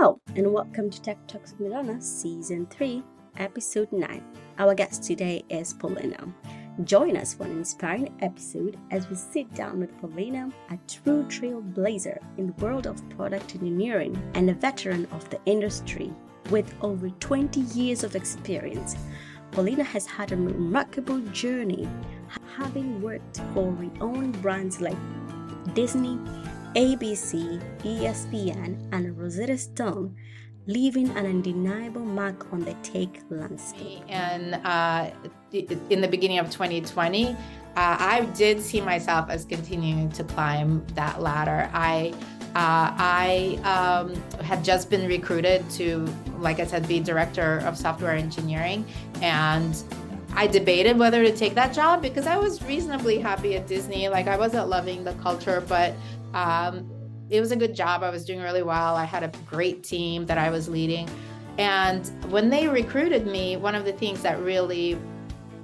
Hello, and welcome to Tech Talks with Season 3, Episode 9. Our guest today is Paulina. Join us for an inspiring episode as we sit down with Paulina, a true trailblazer in the world of product engineering and a veteran of the industry. With over 20 years of experience, Paulina has had a remarkable journey, having worked for renowned brands like Disney, ABC, ESPN, and Rosetta Stone leaving an undeniable mark on the tech landscape. And uh, in the beginning of 2020, uh, I did see myself as continuing to climb that ladder. I uh, I um, had just been recruited to, like I said, be director of software engineering, and I debated whether to take that job because I was reasonably happy at Disney. Like I wasn't loving the culture, but um, it was a good job. I was doing really well. I had a great team that I was leading. And when they recruited me, one of the things that really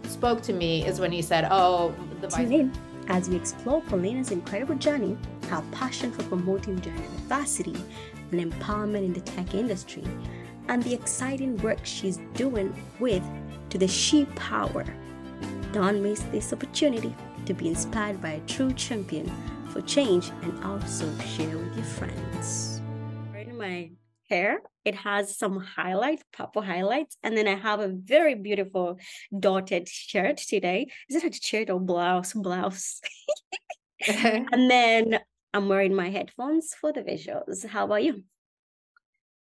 spoke to me is when he said, Oh, the Tune in as we explore Paulina's incredible journey, her passion for promoting gender diversity and empowerment in the tech industry, and the exciting work she's doing with To the She Power. Don't miss this opportunity to be inspired by a true champion for change and also share with your friends. In my hair, it has some highlights, purple highlights, and then I have a very beautiful dotted shirt today. Is it a shirt or blouse? Blouse. and then I'm wearing my headphones for the visuals. How about you?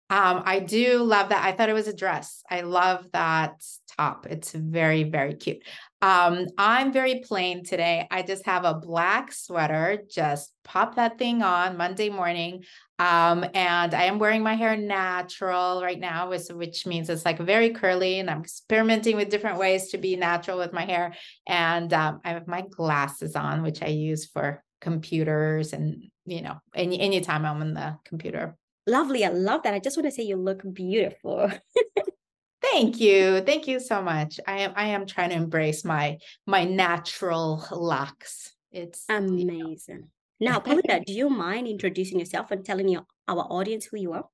Um, I do love that. I thought it was a dress. I love that top. It's very, very cute. Um, I'm very plain today. I just have a black sweater. Just pop that thing on Monday morning. Um, and I am wearing my hair natural right now, which, means it's like very curly, and I'm experimenting with different ways to be natural with my hair. And um, I have my glasses on, which I use for computers and you know any anytime I'm on the computer lovely. I love that. I just want to say you look beautiful. Thank you. Thank you so much. I am I am trying to embrace my my natural locks. It's amazing. You know. Now, Paulina, do you mind introducing yourself and telling your, our audience who you are?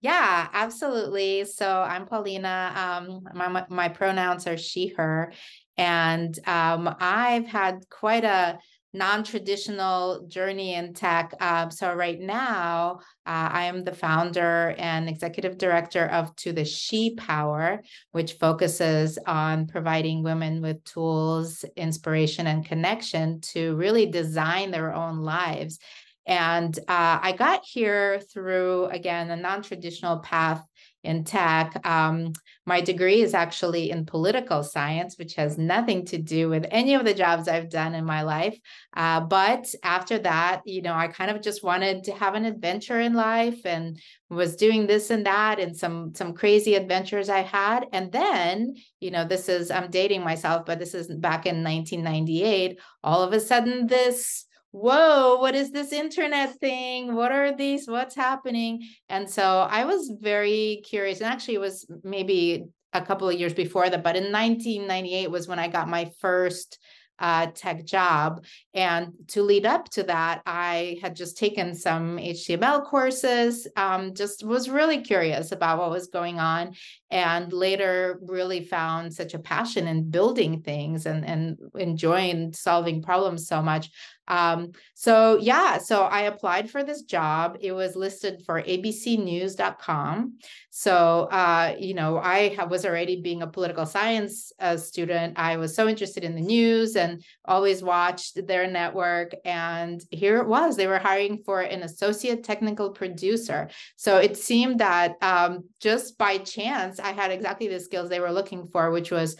Yeah, absolutely. So I'm Paulina. Um, my, my pronouns are she, her. And um, I've had quite a non-traditional journey in tech. Um, so right now, uh, I am the founder and executive director of To the She Power, which focuses on providing women with tools, inspiration, and connection to really design their own lives. And uh, I got here through, again, a non traditional path in tech. Um, my degree is actually in political science, which has nothing to do with any of the jobs I've done in my life. Uh, but after that, you know, I kind of just wanted to have an adventure in life and was doing this and that and some some crazy adventures I had. And then, you know, this is I'm dating myself, but this is back in 1998. All of a sudden, this whoa, what is this internet thing? What are these? What's happening? And so I was very curious. And actually, it was maybe a couple of years before that, but in 1998 was when I got my first uh, tech job. And to lead up to that, I had just taken some HTML courses, um, just was really curious about what was going on. And later, really found such a passion in building things and, and enjoying solving problems so much. Um, so yeah, so I applied for this job. It was listed for abcnews.com. So uh, you know, I was already being a political science uh, student. I was so interested in the news and always watched their network. And here it was. They were hiring for an associate technical producer. So it seemed that um, just by chance, I had exactly the skills they were looking for, which was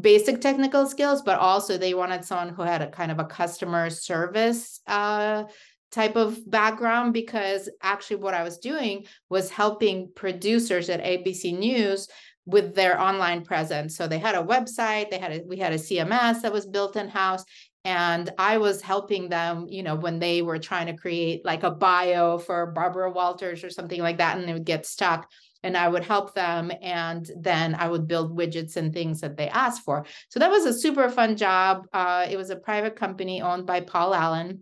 basic technical skills, but also they wanted someone who had a kind of a customer service uh, type of background because actually what I was doing was helping producers at ABC News with their online presence. So they had a website, they had a, we had a CMS that was built in house and I was helping them, you know, when they were trying to create like a bio for Barbara Walters or something like that and they would get stuck and I would help them. And then I would build widgets and things that they asked for. So that was a super fun job. Uh, it was a private company owned by Paul Allen.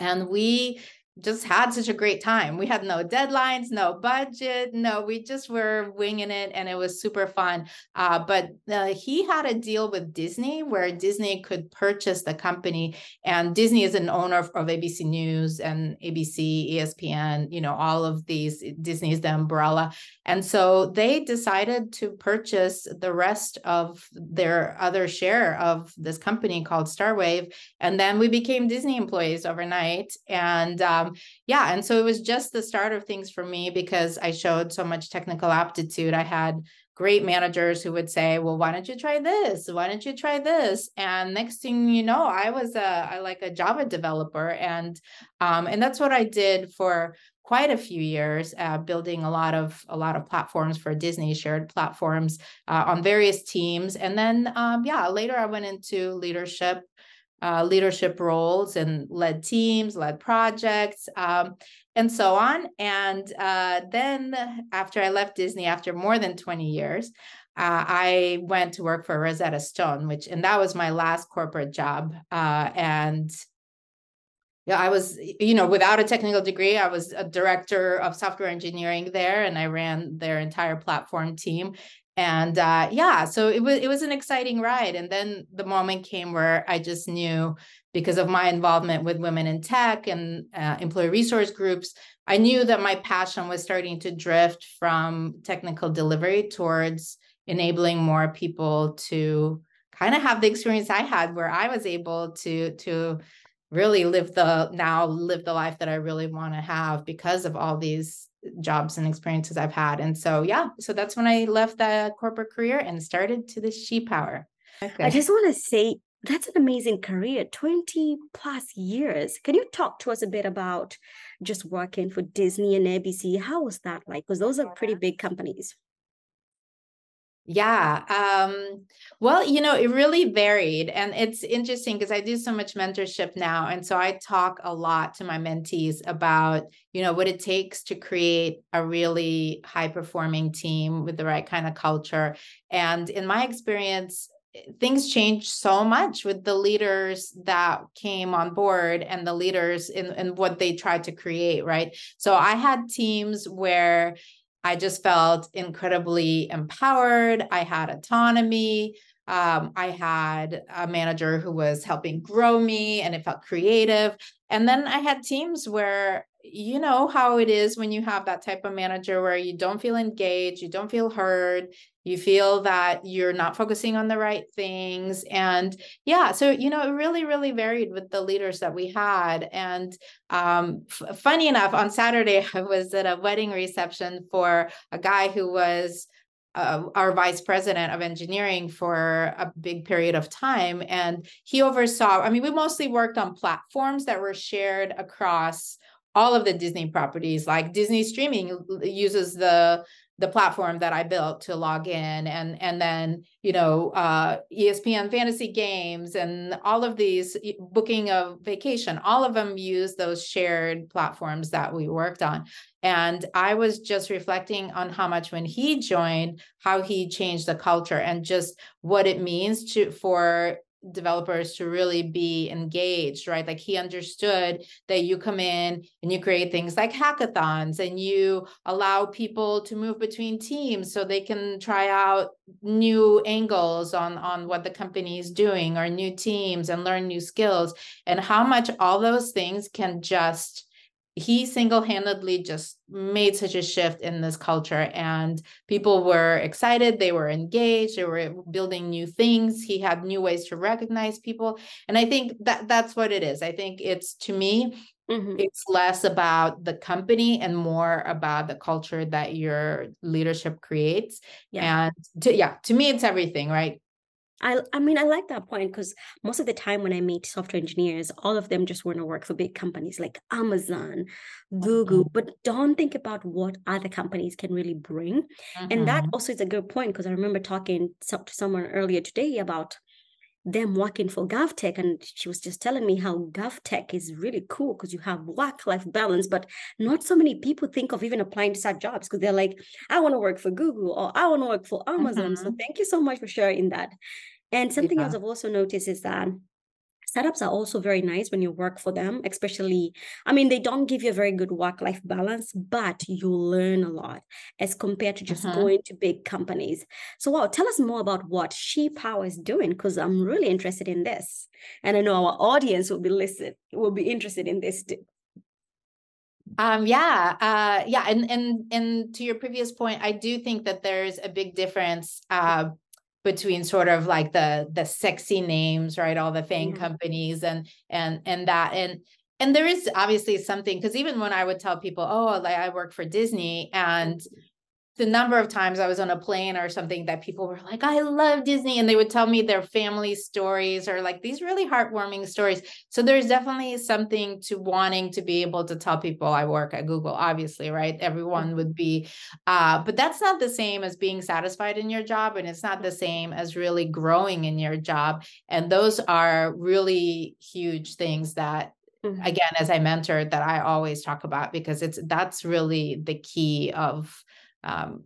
And we just had such a great time. We had no deadlines, no budget, no, we just were winging it and it was super fun. Uh, but uh, he had a deal with Disney where Disney could purchase the company. And Disney is an owner of, of ABC News and ABC, ESPN, you know, all of these. Disney is the umbrella. And so they decided to purchase the rest of their other share of this company called Starwave. And then we became Disney employees overnight. And um, yeah, and so it was just the start of things for me because I showed so much technical aptitude. I had great managers who would say, "Well, why don't you try this? Why don't you try this?" And next thing you know, I was a I like a Java developer, and um, and that's what I did for quite a few years, uh, building a lot of a lot of platforms for Disney, shared platforms uh, on various teams, and then um, yeah, later I went into leadership uh, leadership roles and led teams, led projects, um, and so on. And uh, then after I left Disney, after more than 20 years, uh, I went to work for Rosetta Stone, which, and that was my last corporate job. Uh, and yeah, I was, you know, without a technical degree, I was a director of software engineering there, and I ran their entire platform team and uh, yeah so it was it was an exciting ride and then the moment came where i just knew because of my involvement with women in tech and uh, employee resource groups i knew that my passion was starting to drift from technical delivery towards enabling more people to kind of have the experience i had where i was able to to really live the now live the life that i really want to have because of all these jobs and experiences I've had. And so, yeah, so that's when I left the corporate career and started to the She Power. Okay. I just want to say that's an amazing career 20 plus years can you talk to us a bit about just working for disney and abc how was that like because those are pretty big companies yeah. Um, well, you know, it really varied. And it's interesting because I do so much mentorship now. And so I talk a lot to my mentees about, you know, what it takes to create a really high performing team with the right kind of culture. And in my experience, things changed so much with the leaders that came on board and the leaders in, in what they tried to create, right? So I had teams where I just felt incredibly empowered. I had autonomy. Um, I had a manager who was helping grow me and it felt creative. And then I had teams where you know how it is when you have that type of manager where you don't feel engaged, you don't feel heard, you feel that you're not focusing on the right things. And yeah, so, you know, it really, really varied with the leaders that we had. And um, f- funny enough, on Saturday, I was at a wedding reception for a guy who was uh, our vice president of engineering for a big period of time. And he oversaw, I mean, we mostly worked on platforms that were shared across all of the Disney properties, like Disney streaming uses the the platform that I built to log in and and then you know uh, ESPN fantasy games and all of these booking of vacation all of them use those shared platforms that we worked on. And I was just reflecting on how much when he joined how he changed the culture and just what it means to for developers to really be engaged, right? Like he understood that you come in and you create things like hackathons and you allow people to move between teams so they can try out new angles on on what the company is doing or new teams and learn new skills and how much all those things can just he single-handedly just made such a shift in this culture and people were excited they were engaged they were building new things he had new ways to recognize people and i think that that's what it is i think it's to me mm-hmm. it's less about the company and more about the culture that your leadership creates yeah. and to, yeah to me it's everything right I, I mean, I like that point because most of the time when I meet software engineers, all of them just want to work for big companies like Amazon, Google, mm-hmm. but don't think about what other companies can really bring. Mm-hmm. And that mm-hmm. also is a good point because I remember talking to someone earlier today about them working for GovTech, and she was just telling me how GovTech is really cool because you have work-life balance, but not so many people think of even applying to such jobs because they're like, I want to work for Google or I want to work for Amazon. Mm-hmm. So thank you so much for sharing that. And something yeah. else I've also noticed is that startups are also very nice when you work for them especially i mean they don't give you a very good work life balance but you learn a lot as compared to just uh-huh. going to big companies so wow tell us more about what she power is doing because i'm really interested in this and i know our audience will be listen will be interested in this too um yeah uh yeah and and and to your previous point i do think that there's a big difference uh between sort of like the the sexy names right all the yeah. companies and and and that and and there is obviously something because even when i would tell people oh like i work for disney and the number of times I was on a plane or something that people were like, I love Disney. And they would tell me their family stories or like these really heartwarming stories. So there's definitely something to wanting to be able to tell people I work at Google, obviously, right? Everyone would be, uh, but that's not the same as being satisfied in your job. And it's not the same as really growing in your job. And those are really huge things that Mm-hmm. again as i mentored that i always talk about because it's that's really the key of um,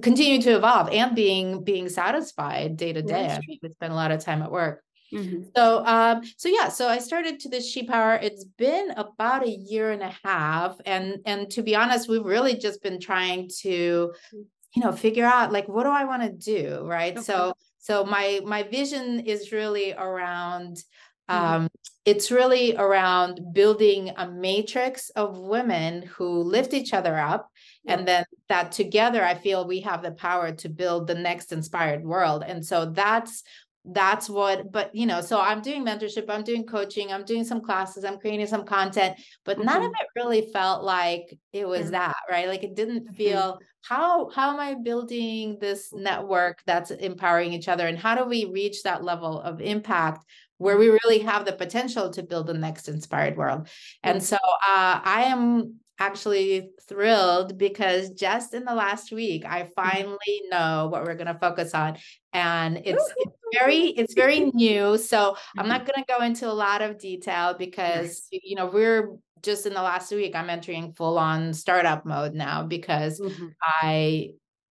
continue to evolve and being being satisfied day to day. I we spend a lot of time at work. Mm-hmm. So um, so yeah, so I started to this She Power. It's been about a year and a half, and and to be honest, we've really just been trying to, you know, figure out like what do I want to do, right? Okay. So so my my vision is really around Mm-hmm. Um, it's really around building a matrix of women who lift each other up. Yeah. And then that together, I feel we have the power to build the next inspired world. And so that's that's what but you know so i'm doing mentorship i'm doing coaching i'm doing some classes i'm creating some content but mm-hmm. none of mm-hmm. it really felt like it was yeah. that right like it didn't mm-hmm. feel mm-hmm. how how am i building this network that's empowering each other and how do we reach that level of impact where we really have the potential to build the next inspired world. And so uh, I am actually thrilled because just in the last week i mm-hmm. finally know what we're going to focus on and it's, it's very it's very new so i'm not mm-hmm. going to go into a lot of detail because you know we're just in the last week i'm entering full on startup mode now because mm-hmm. i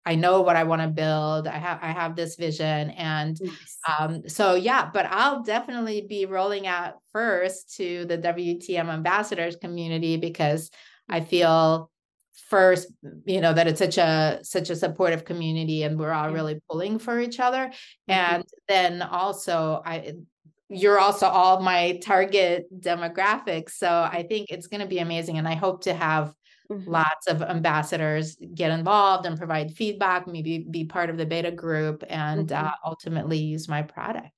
I know what I want to build. I have I have this vision, and um, so yeah. But I'll definitely be rolling out first to the WTM ambassadors community because I feel first, you know, that it's such a such a supportive community, and we're all really pulling for each other. Mm-hmm. And then also, I you're also all my target demographics, so I think it's going to be amazing, and I hope to have Mm-hmm. Lots of ambassadors get involved and provide feedback, maybe be part of the beta group, and mm-hmm. uh, ultimately use my product.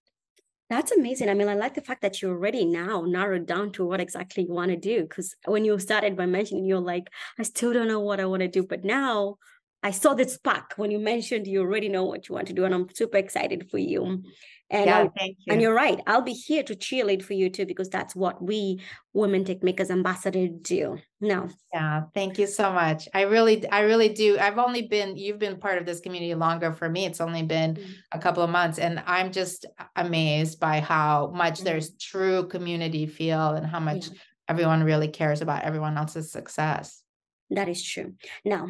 That's amazing. I mean, I like the fact that you already now narrowed down to what exactly you want to do. Because when you started by mentioning, you're like, I still don't know what I want to do. But now I saw the spark when you mentioned you already know what you want to do. And I'm super excited for you. And yeah, thank you. And you're right. I'll be here to cheerlead for you too, because that's what we Women Techmakers ambassador do. No. Yeah. Thank you so much. I really, I really do. I've only been, you've been part of this community longer for me. It's only been mm-hmm. a couple of months. And I'm just amazed by how much mm-hmm. there's true community feel and how much yeah. everyone really cares about everyone else's success. That is true. Now,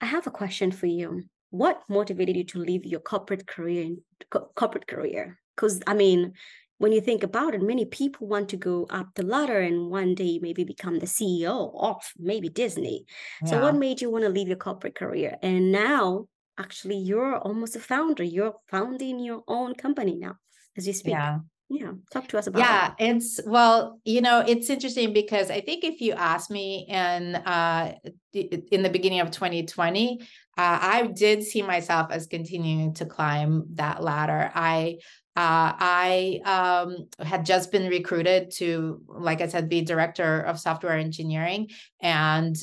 I have a question for you what motivated you to leave your corporate career co- corporate career? Because i mean when you think about it many people want to go up the ladder and one day maybe become the ceo of maybe disney. Yeah. so what made you want to leave your corporate career? And now actually you're almost a founder. You're founding your own company now as you speak. Yeah yeah talk to us about yeah it. it's well you know it's interesting because i think if you ask me in uh in the beginning of 2020 uh, i did see myself as continuing to climb that ladder i uh, I um, had just been recruited to, like I said, be director of software engineering. And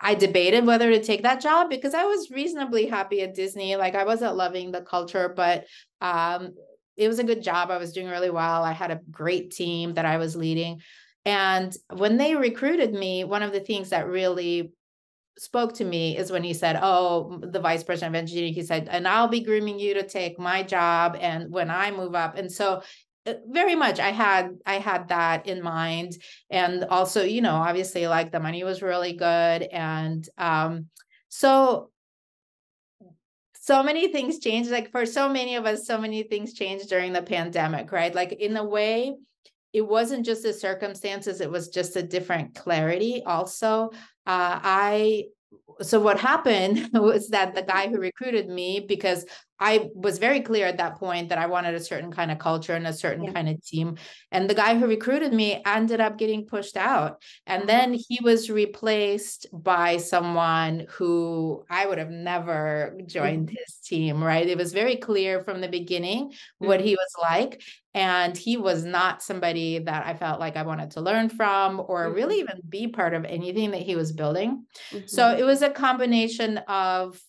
I debated whether to take that job because I was reasonably happy at Disney. Like I wasn't loving the culture, but um, it was a good job. I was doing really well. I had a great team that I was leading. And when they recruited me, one of the things that really spoke to me is when he said, Oh, the vice president of engineering, he said, and I'll be grooming you to take my job and when I move up. And so uh, very much i had i had that in mind and also you know obviously like the money was really good and um so so many things changed like for so many of us so many things changed during the pandemic right like in a way it wasn't just the circumstances, it was just a different clarity also. Uh, I so what happened was that the guy who recruited me because I was very clear at that point that I wanted a certain kind of culture and a certain yeah. kind of team. And the guy who recruited me ended up getting pushed out. And then he was replaced by someone who I would have never joined mm-hmm. his team, right? It was very clear from the beginning mm-hmm. what he was like. And he was not somebody that I felt like I wanted to learn from or mm-hmm. really even be part of anything that he was building. So mm-hmm. it was a combination of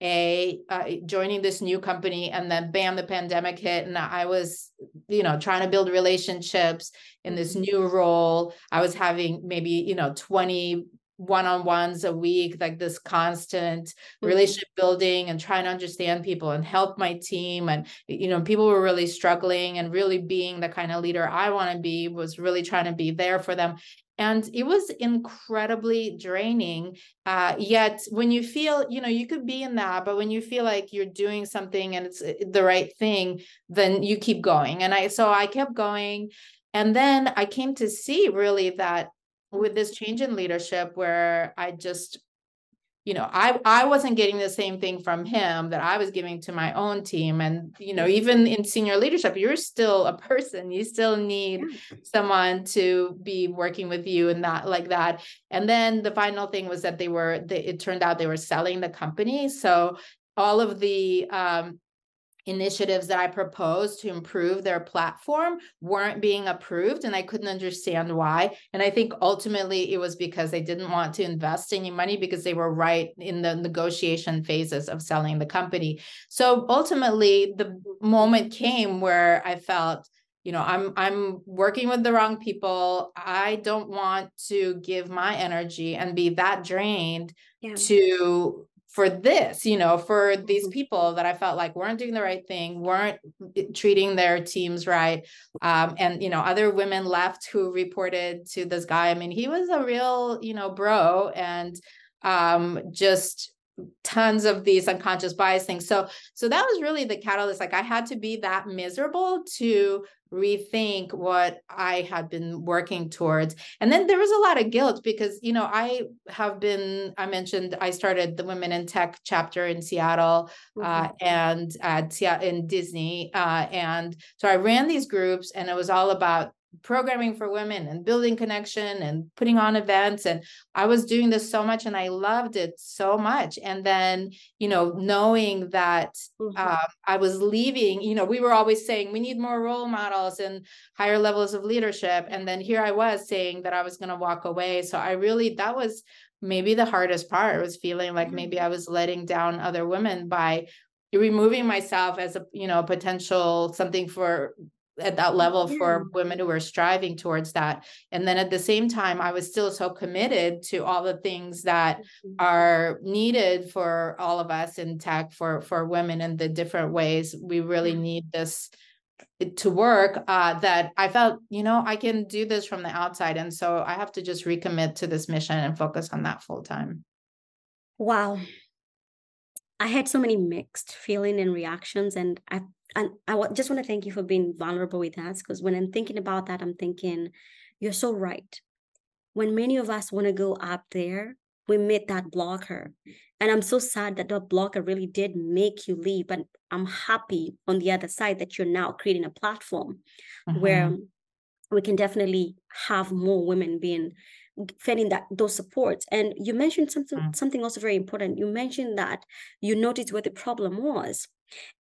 a uh, joining this new company and then bam the pandemic hit and i was you know trying to build relationships in this mm-hmm. new role i was having maybe you know 20 one-on-ones a week like this constant mm-hmm. relationship building and trying to understand people and help my team and you know people were really struggling and really being the kind of leader i want to be was really trying to be there for them. And it was incredibly draining uh, yet when you feel you know you could be in that but when you feel like you're doing something and it's uh, the right thing then you keep going. And i so i kept going. And then i came to see really that with this change in leadership where i just you know i i wasn't getting the same thing from him that i was giving to my own team. And you know even in senior leadership you're still a person. You still need someone to be working with you and that like that. And then the final thing was that they were they, it turned out they were selling the company. So all of the um, initiatives that I proposed to improve their platform weren't being approved and I couldn't understand why. And I think ultimately it was because they didn't want to invest any money because they were right in the negotiation phases of selling the company. So ultimately the moment came where I felt you know i'm i'm working with the wrong people i don't want to give my energy and be that drained yeah. to for this, you know, for these mm-hmm. people that I felt like weren't doing the right thing, weren't treating their teams right. Um, and, you know, other women left who reported to this guy. I mean, he was a real, you know, bro and um, just tons of these unconscious bias things. So, so that was really the catalyst. Like I had to be that miserable to rethink what I had been working towards. And then there was a lot of guilt because, you know, I have been, I mentioned I started the Women in Tech chapter in Seattle uh, mm-hmm. uh, and at in Disney. Uh, and so I ran these groups and it was all about programming for women and building connection and putting on events and i was doing this so much and i loved it so much and then you know knowing that mm-hmm. uh, i was leaving you know we were always saying we need more role models and higher levels of leadership and then here i was saying that i was going to walk away so i really that was maybe the hardest part was feeling like mm-hmm. maybe i was letting down other women by removing myself as a you know potential something for at that level for women who are striving towards that. And then at the same time i was still so committed to all the things that mm-hmm. are needed for all of us in tech for for women in the different ways we really need this to work uh, that i felt you know i can do this from the outside. And so i have to just recommit to this mission and focus on that full time. Wow. I had so many mixed feeling and reactions, and I and I w- just want to thank you for being vulnerable with us because when I'm thinking about that, I'm thinking you're so right. When many of us want to go up there, we meet that blocker, and I'm so sad that that blocker really did make you leave. But I'm happy on the other side that you're now creating a platform where we can definitely have more women being finding that those supports and you mentioned something mm. something also very important you mentioned that you noticed where the problem was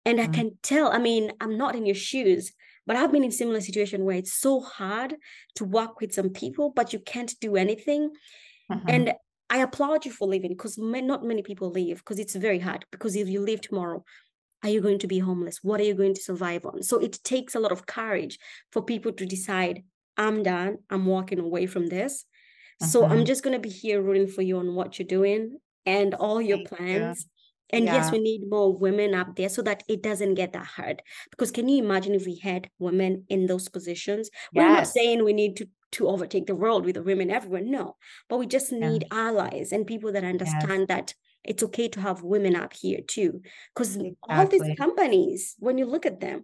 and mm. i can tell i mean i'm not in your shoes but i've been in similar situation where it's so hard to work with some people but you can't do anything mm-hmm. and i applaud you for leaving because not many people leave because it's very hard because if you leave tomorrow are you going to be homeless what are you going to survive on so it takes a lot of courage for people to decide i'm done i'm walking away from this so I'm mm-hmm. just going to be here rooting for you on what you're doing and all your Thank plans. And yeah. yes, we need more women up there so that it doesn't get that hard. Because can you imagine if we had women in those positions? Yes. We're not saying we need to to overtake the world with the women everywhere. No, but we just need yeah. allies and people that understand yes. that it's okay to have women up here too. Because exactly. all these companies, when you look at them,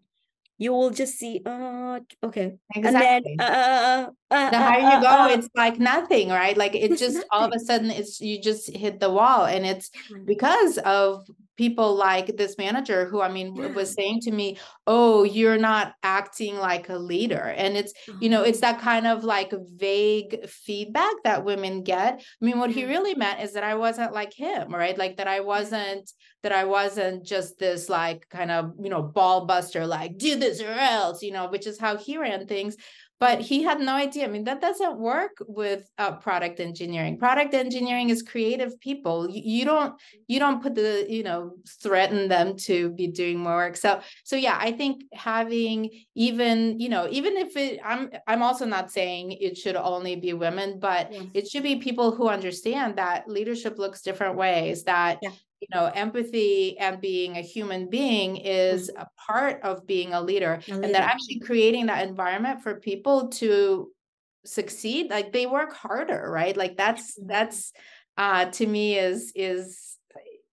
you will just see, uh, okay. Exactly. And then, uh, uh, the uh, higher uh, you go, uh, it's like nothing, right? Like it just all of a sudden it's you just hit the wall. And it's because of people like this manager who I mean w- was saying to me, "Oh, you're not acting like a leader." And it's you know, it's that kind of like vague feedback that women get. I mean, what he really meant is that I wasn't like him, right? Like that I wasn't that I wasn't just this like kind of, you know, ball buster, like do this or else, you know, which is how he ran things. But he had no idea. I mean, that doesn't work with uh, product engineering. Product engineering is creative people. You, you don't you don't put the you know threaten them to be doing more work. So so yeah, I think having even you know even if it I'm I'm also not saying it should only be women, but Yeah. it should be people who understand that leadership looks different ways. That Yeah. You know empathy and being a human being is mm-hmm. a part of being a leader A and leader. that actually creating that environment for people to succeed. Like they work harder right? Like that's that's uh to me is is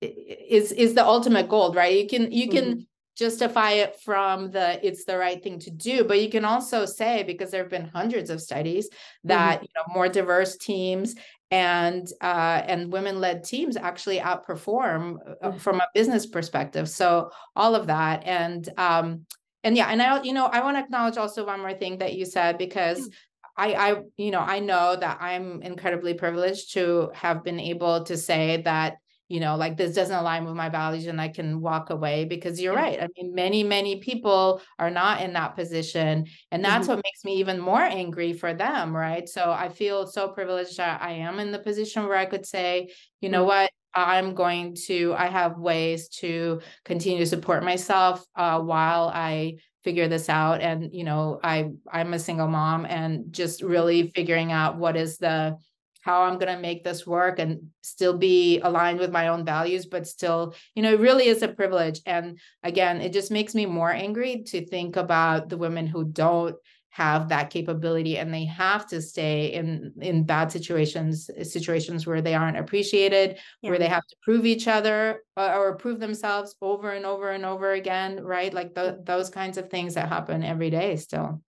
is is the ultimate goal right? You can you can mm-hmm. justify it from the it's the right thing to do but you can also say because there have been hundreds of studies mm-hmm. that you know more diverse teams and uh, and women-led teams actually outperform uh, Mhm. from a business perspective. So all of that, and um, and yeah, and I, you know, I want to acknowledge also one more thing that you said because I, I, you know, I know that I'm incredibly privileged to have been able to say that you know, like this doesn't align with my values and I can walk away because you're right. I mean, many, many people are not in that position. And that's Mhm. what makes me even more angry for them. Right. So I feel so privileged that I am in the position where I could say, you know Mhm. what, I'm going to, I have ways to continue to support myself uh, while I figure this out. And, you know, I, I'm a single mom and just really figuring out what is the, how I'm going to make this work and still be aligned with my own values, but still, you know, it really is a privilege. And again, it just makes me more angry to think about the women who don't have that capability and they have to stay in in bad situations situations where they aren't appreciated Yeah. where they have to prove each other uh, or prove themselves over and over and over again right like those kinds of things that happen every day still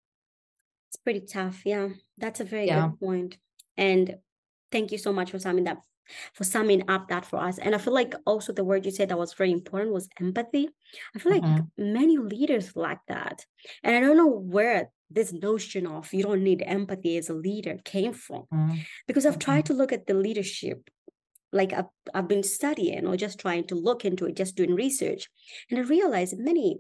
It's pretty tough. Yeah, that's a very Yeah. good point. And thank you so much for summing that for summing up that for us. And I feel like also the word you said that was very important was empathy. I feel like Mhm. many leaders lack that. And I don't know where this notion of you don't need empathy as a leader came from. Mhm. Because I've Mhm. tried to look at the leadership, like I've, I've been studying or just trying to look into it, just doing research. And I realized many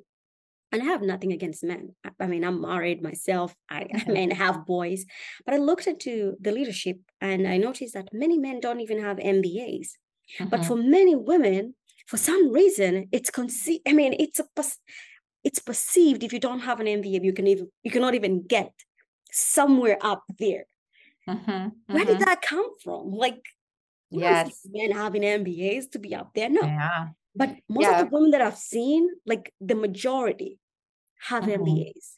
and I have nothing against men. I, mean, I'm married myself. I, I mean, have boys, but I looked into the leadership and I noticed that many men don't even have MBAs. But Mhm. for many women, for some reason, it's conceived. I mean, it's a it's perceived if you don't have an MBA, you can even you cannot even get somewhere up there. Mhm. Where did that come from? Like, you don't see yes men having MBAs to be up there. No, yeah but most Yeah. of the women that I've seen, like the majority, have Mhm. MBAs.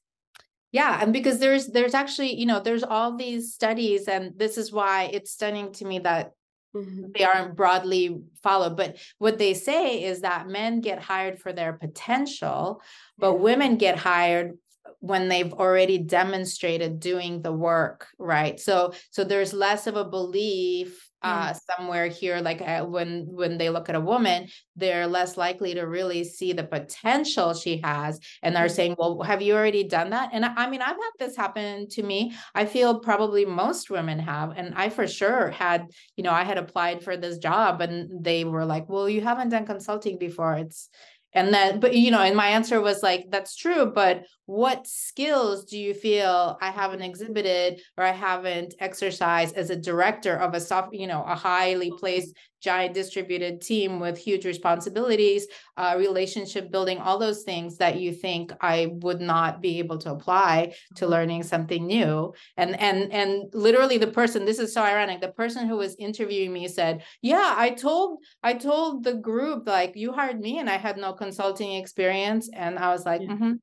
Yeah, and because there's there's actually, you know, there's all these studies and this is why it's stunning to me that Mhm. they aren't broadly followed. But what they say is that men get hired for their potential, but women get hired when they've already demonstrated doing the work, right? So so there's less of a belief uh somewhere here like uh, when when they look at a woman they're less likely to really see the potential she has and they're Mhm. saying well have you already done that? And I, I mean i've had this happen to me. I feel probably most women have and i for sure had you know i had applied for this job and they were like well you haven't done consulting before. It's and then but you know and my answer was like that's true but what skills do you feel i haven't exhibited or i haven't exercised as a director of a soft you know a highly placed giant distributed team with huge responsibilities uh, relationship building all those things that you think i would not be able to apply to learning something new. And and and literally the person this is so ironic the person who was interviewing me said yeah i told i told the group like you hired me and i had no consulting experience. And i was like Yeah.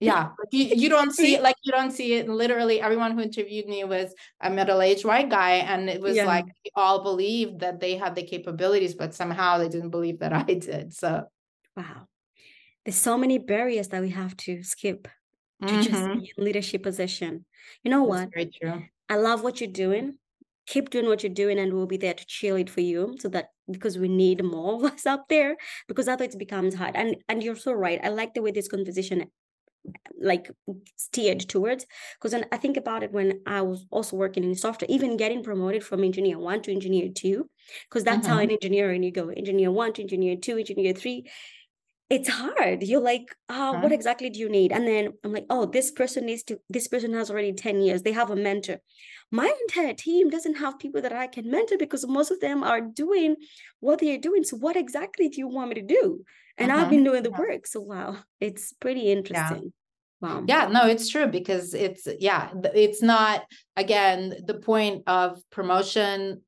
Yeah you, you don't see it like you don't see it literally everyone who interviewed me was a middle-aged white guy and it was Yeah. like we all believed that they had the capabilities but somehow they didn't believe that i did so Wow. There's so many barriers that we have to skip to mm-hmm. just be in leadership position. You know That's what? Very true. I love what you're doing. Keep doing what you're doing, and we'll be there to cheer it for you. So that because we need more of us up there, because otherwise it becomes hard. And and you're so right. I like the way this conversation like steered towards because i think about it when i was also working in software even getting promoted from engineer one to engineer two because that's mm-hmm. how in engineering you go engineer one to engineer two engineer three it's hard you're like oh, huh? what exactly do you need and then i'm like oh this person needs to this person has already 10 years they have a mentor my entire team doesn't have people that i can mentor because most of them are doing what they're doing so what exactly do you want me to do and uh-huh. I've been doing the work. So wow, it's pretty interesting. Yeah. Wow. Yeah, no, it's true because it's yeah, it's not again the point of promotion,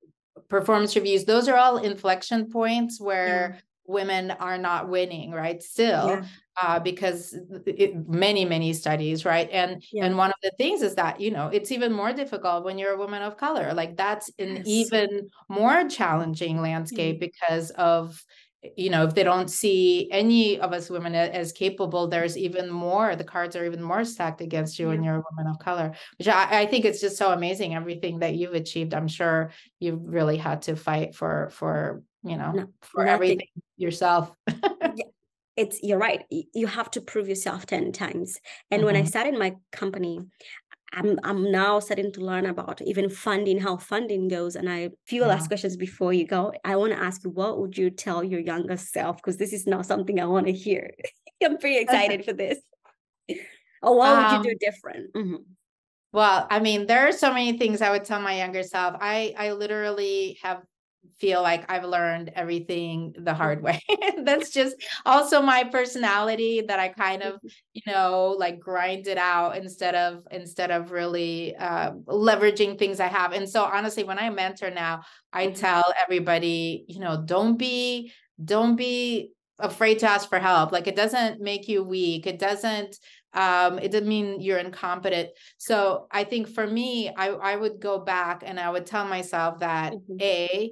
performance reviews. Those are all inflection points where yeah. Women are not winning, right? Still, yeah. uh, because it, many many studies, right? And yeah. and one of the things is that you know it's even more difficult when you're a woman of color. Like that's an yes. even more challenging landscape mm-hmm. because of you know if they don't see any of us women as capable there's even more the cards are even more stacked against you yeah. when you're a woman of color which I, I, think it's just so amazing everything that you've achieved i'm sure you've really had to fight for for you know no, for nothing. everything yourself yeah, it's you're right you have to prove yourself 10 times and mm-hmm. when i mm-hmm. started my company I'm I'm now starting to learn about even funding, how funding goes. And I few yeah. last questions before you go. I want to ask you, what would you tell your younger self? Because this is not something I want to hear. I'm pretty excited for this. Or what um, would you um, do different? Mm-hmm. Well, I mean, there are so many things I would tell my younger self. I I literally have feel like I've learned everything the hard way. That's just also my personality that I kind of, you know, like grind it out instead of instead of really uh, leveraging things I have. And so honestly, when I mentor now, I mm-hmm. tell everybody, you know, don't be don't be afraid to ask for help. Like it doesn't make you weak. It doesn't um it doesn't mean you're incompetent so i think for me i i would go back and i would tell myself that mm-hmm. a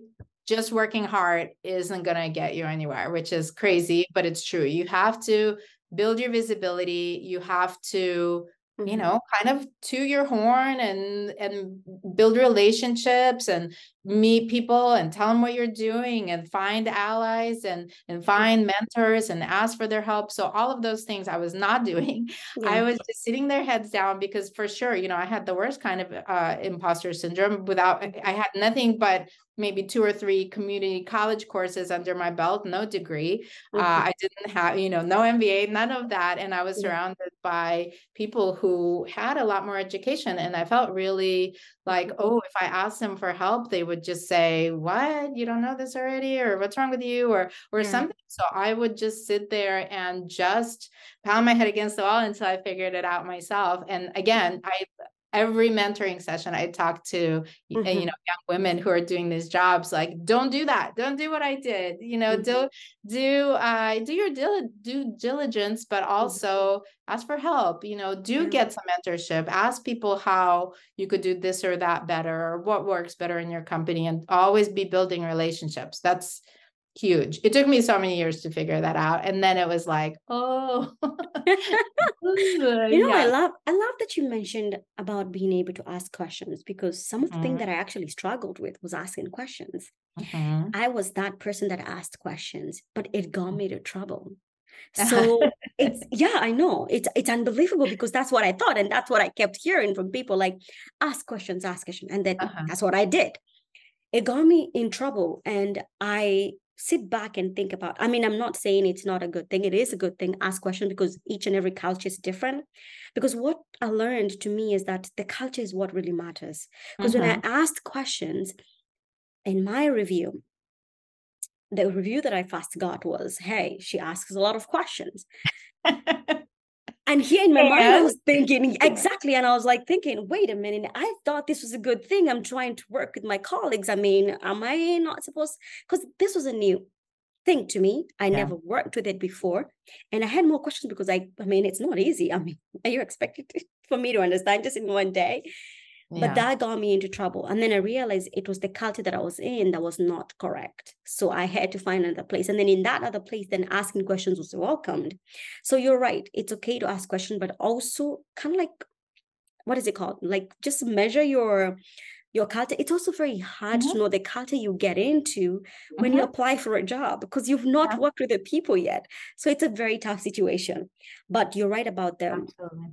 just working hard isn't going to get you anywhere, which is crazy, but it's true. You have to build your visibility. You have to you mm-hmm. know kind of to your horn and and build relationships and meet people and tell them what you're doing and find allies and and find mentors and ask for their help so all of those things i was not doing yeah. i was just sitting their heads down because for sure you know i had the worst kind of uh, imposter syndrome without i had nothing but maybe two or three community college courses under my belt, no degree. Uh, mm-hmm. Uh, I didn't have, you know, no MBA, none of that. And I was surrounded by people who had a lot more education. And I felt really like, oh, if I asked them for help, they would just say, what, you don't know this already? Or what's wrong with you? Or, or yeah. something. So I would just sit there and just pound my head against the wall until I figured it out myself. And again, I every mentoring session I talk to mm-hmm. you know young women who are doing these jobs like don't do that don't do what I did you know mm-hmm. do do uh do your dil- due diligence but mm-hmm. also ask for help you know do get some mentorship ask people how you could do this or that better or what works better in your company and always be building relationships that's huge. It took me so many years to figure that out. And then it was like, oh you know, yeah. I love I love that you mentioned about being able to ask questions because some of the mm-hmm. things that I actually struggled with was asking questions. Mm-hmm. I was that person that asked questions, but it got me to trouble. So it's yeah, I know. It's it's unbelievable because that's what I thought. And that's what I kept hearing from people like ask questions, ask questions. And then uh-huh. that's what I did. It got me in trouble. And I sit back and think about i mean i'm not saying it's not a good thing it is a good thing ask questions because each and every culture is different because what i learned to me is that the culture is what really matters because mm-hmm. when i mm-hmm. asked questions in my review the review that i first got was hey she asks a lot of questions And here in my mind, I was thinking exactly. And I was like thinking, wait a minute, I thought this was a good thing. I'm trying to work with my colleagues. I mean, am I not supposed? Because this was a new thing to me. I yeah. never worked with it before. And I had more questions because I, I mean, it's not easy. I mean, are you expected to, for me to understand just in one day? Yeah. but that got me into trouble and then i realized it was the culture that i was in that was not correct so i had to find another place and then in that other place then asking questions was welcomed so you're right it's okay to ask questions but also kind of like what is it called like just measure your your culture it's also very hard mm-hmm. to know the culture you get into when mm-hmm. you apply for a job because you've not yeah. worked with the people yet so it's a very tough situation but you're right about the Absolutely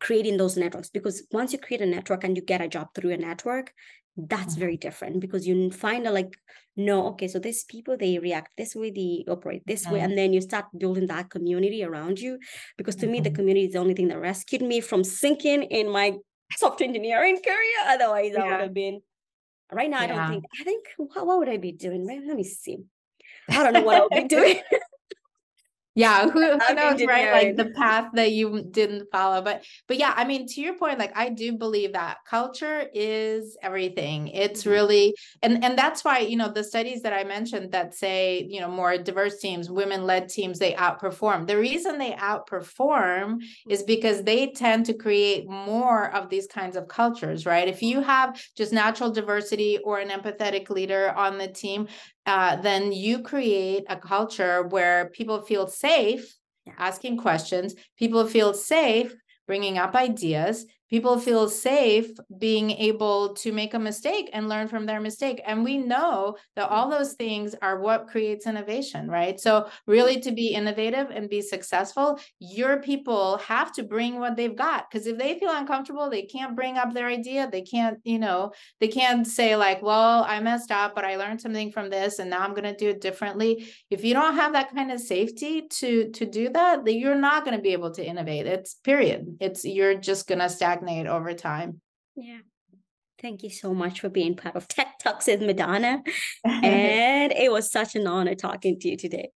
creating those networks because once you create a network and you get a job through a network that's mm-hmm. very different because you find out like no okay so these people they react this way they operate this way and then you start building that community around you because to mm-hmm. me the mm-hmm. community is the only thing that rescued me from sinking in my software engineering career otherwise yeah. i would have been right now yeah. i don't think i think what, what would i be doing let me see i don't know what i'll be doing yeah who, who knows right? Like the path that you didn't follow but but yeah i mean to your point like i do believe that culture is everything. It's mm-hmm. really and and that's why you know the studies that i mentioned that say you know more diverse teams women led teams they outperform. The reason they outperform is mm-hmm. because they tend to create more of these kinds of cultures right? If you have just natural diversity or an empathetic leader on the team uh, then you create a culture where people feel safe yeah. asking questions, people feel safe bringing up ideas, people feel safe being able to make a mistake and learn from their mistake and we know that all those things are what creates innovation right? So really to be innovative and be successful your people have to bring what they've got because if they feel uncomfortable they can't bring up their idea. They can't you know they can't say like well i messed up but i learned something from this and now i'm going to do it differently. If you don't have that kind of safety to to do that you're not going to be able to innovate. It's period. It's you're just going to stagnate stagnate over time. Yeah. Thank you so much for being part of Tech Talks with Madona. and it was such an honor talking to you today.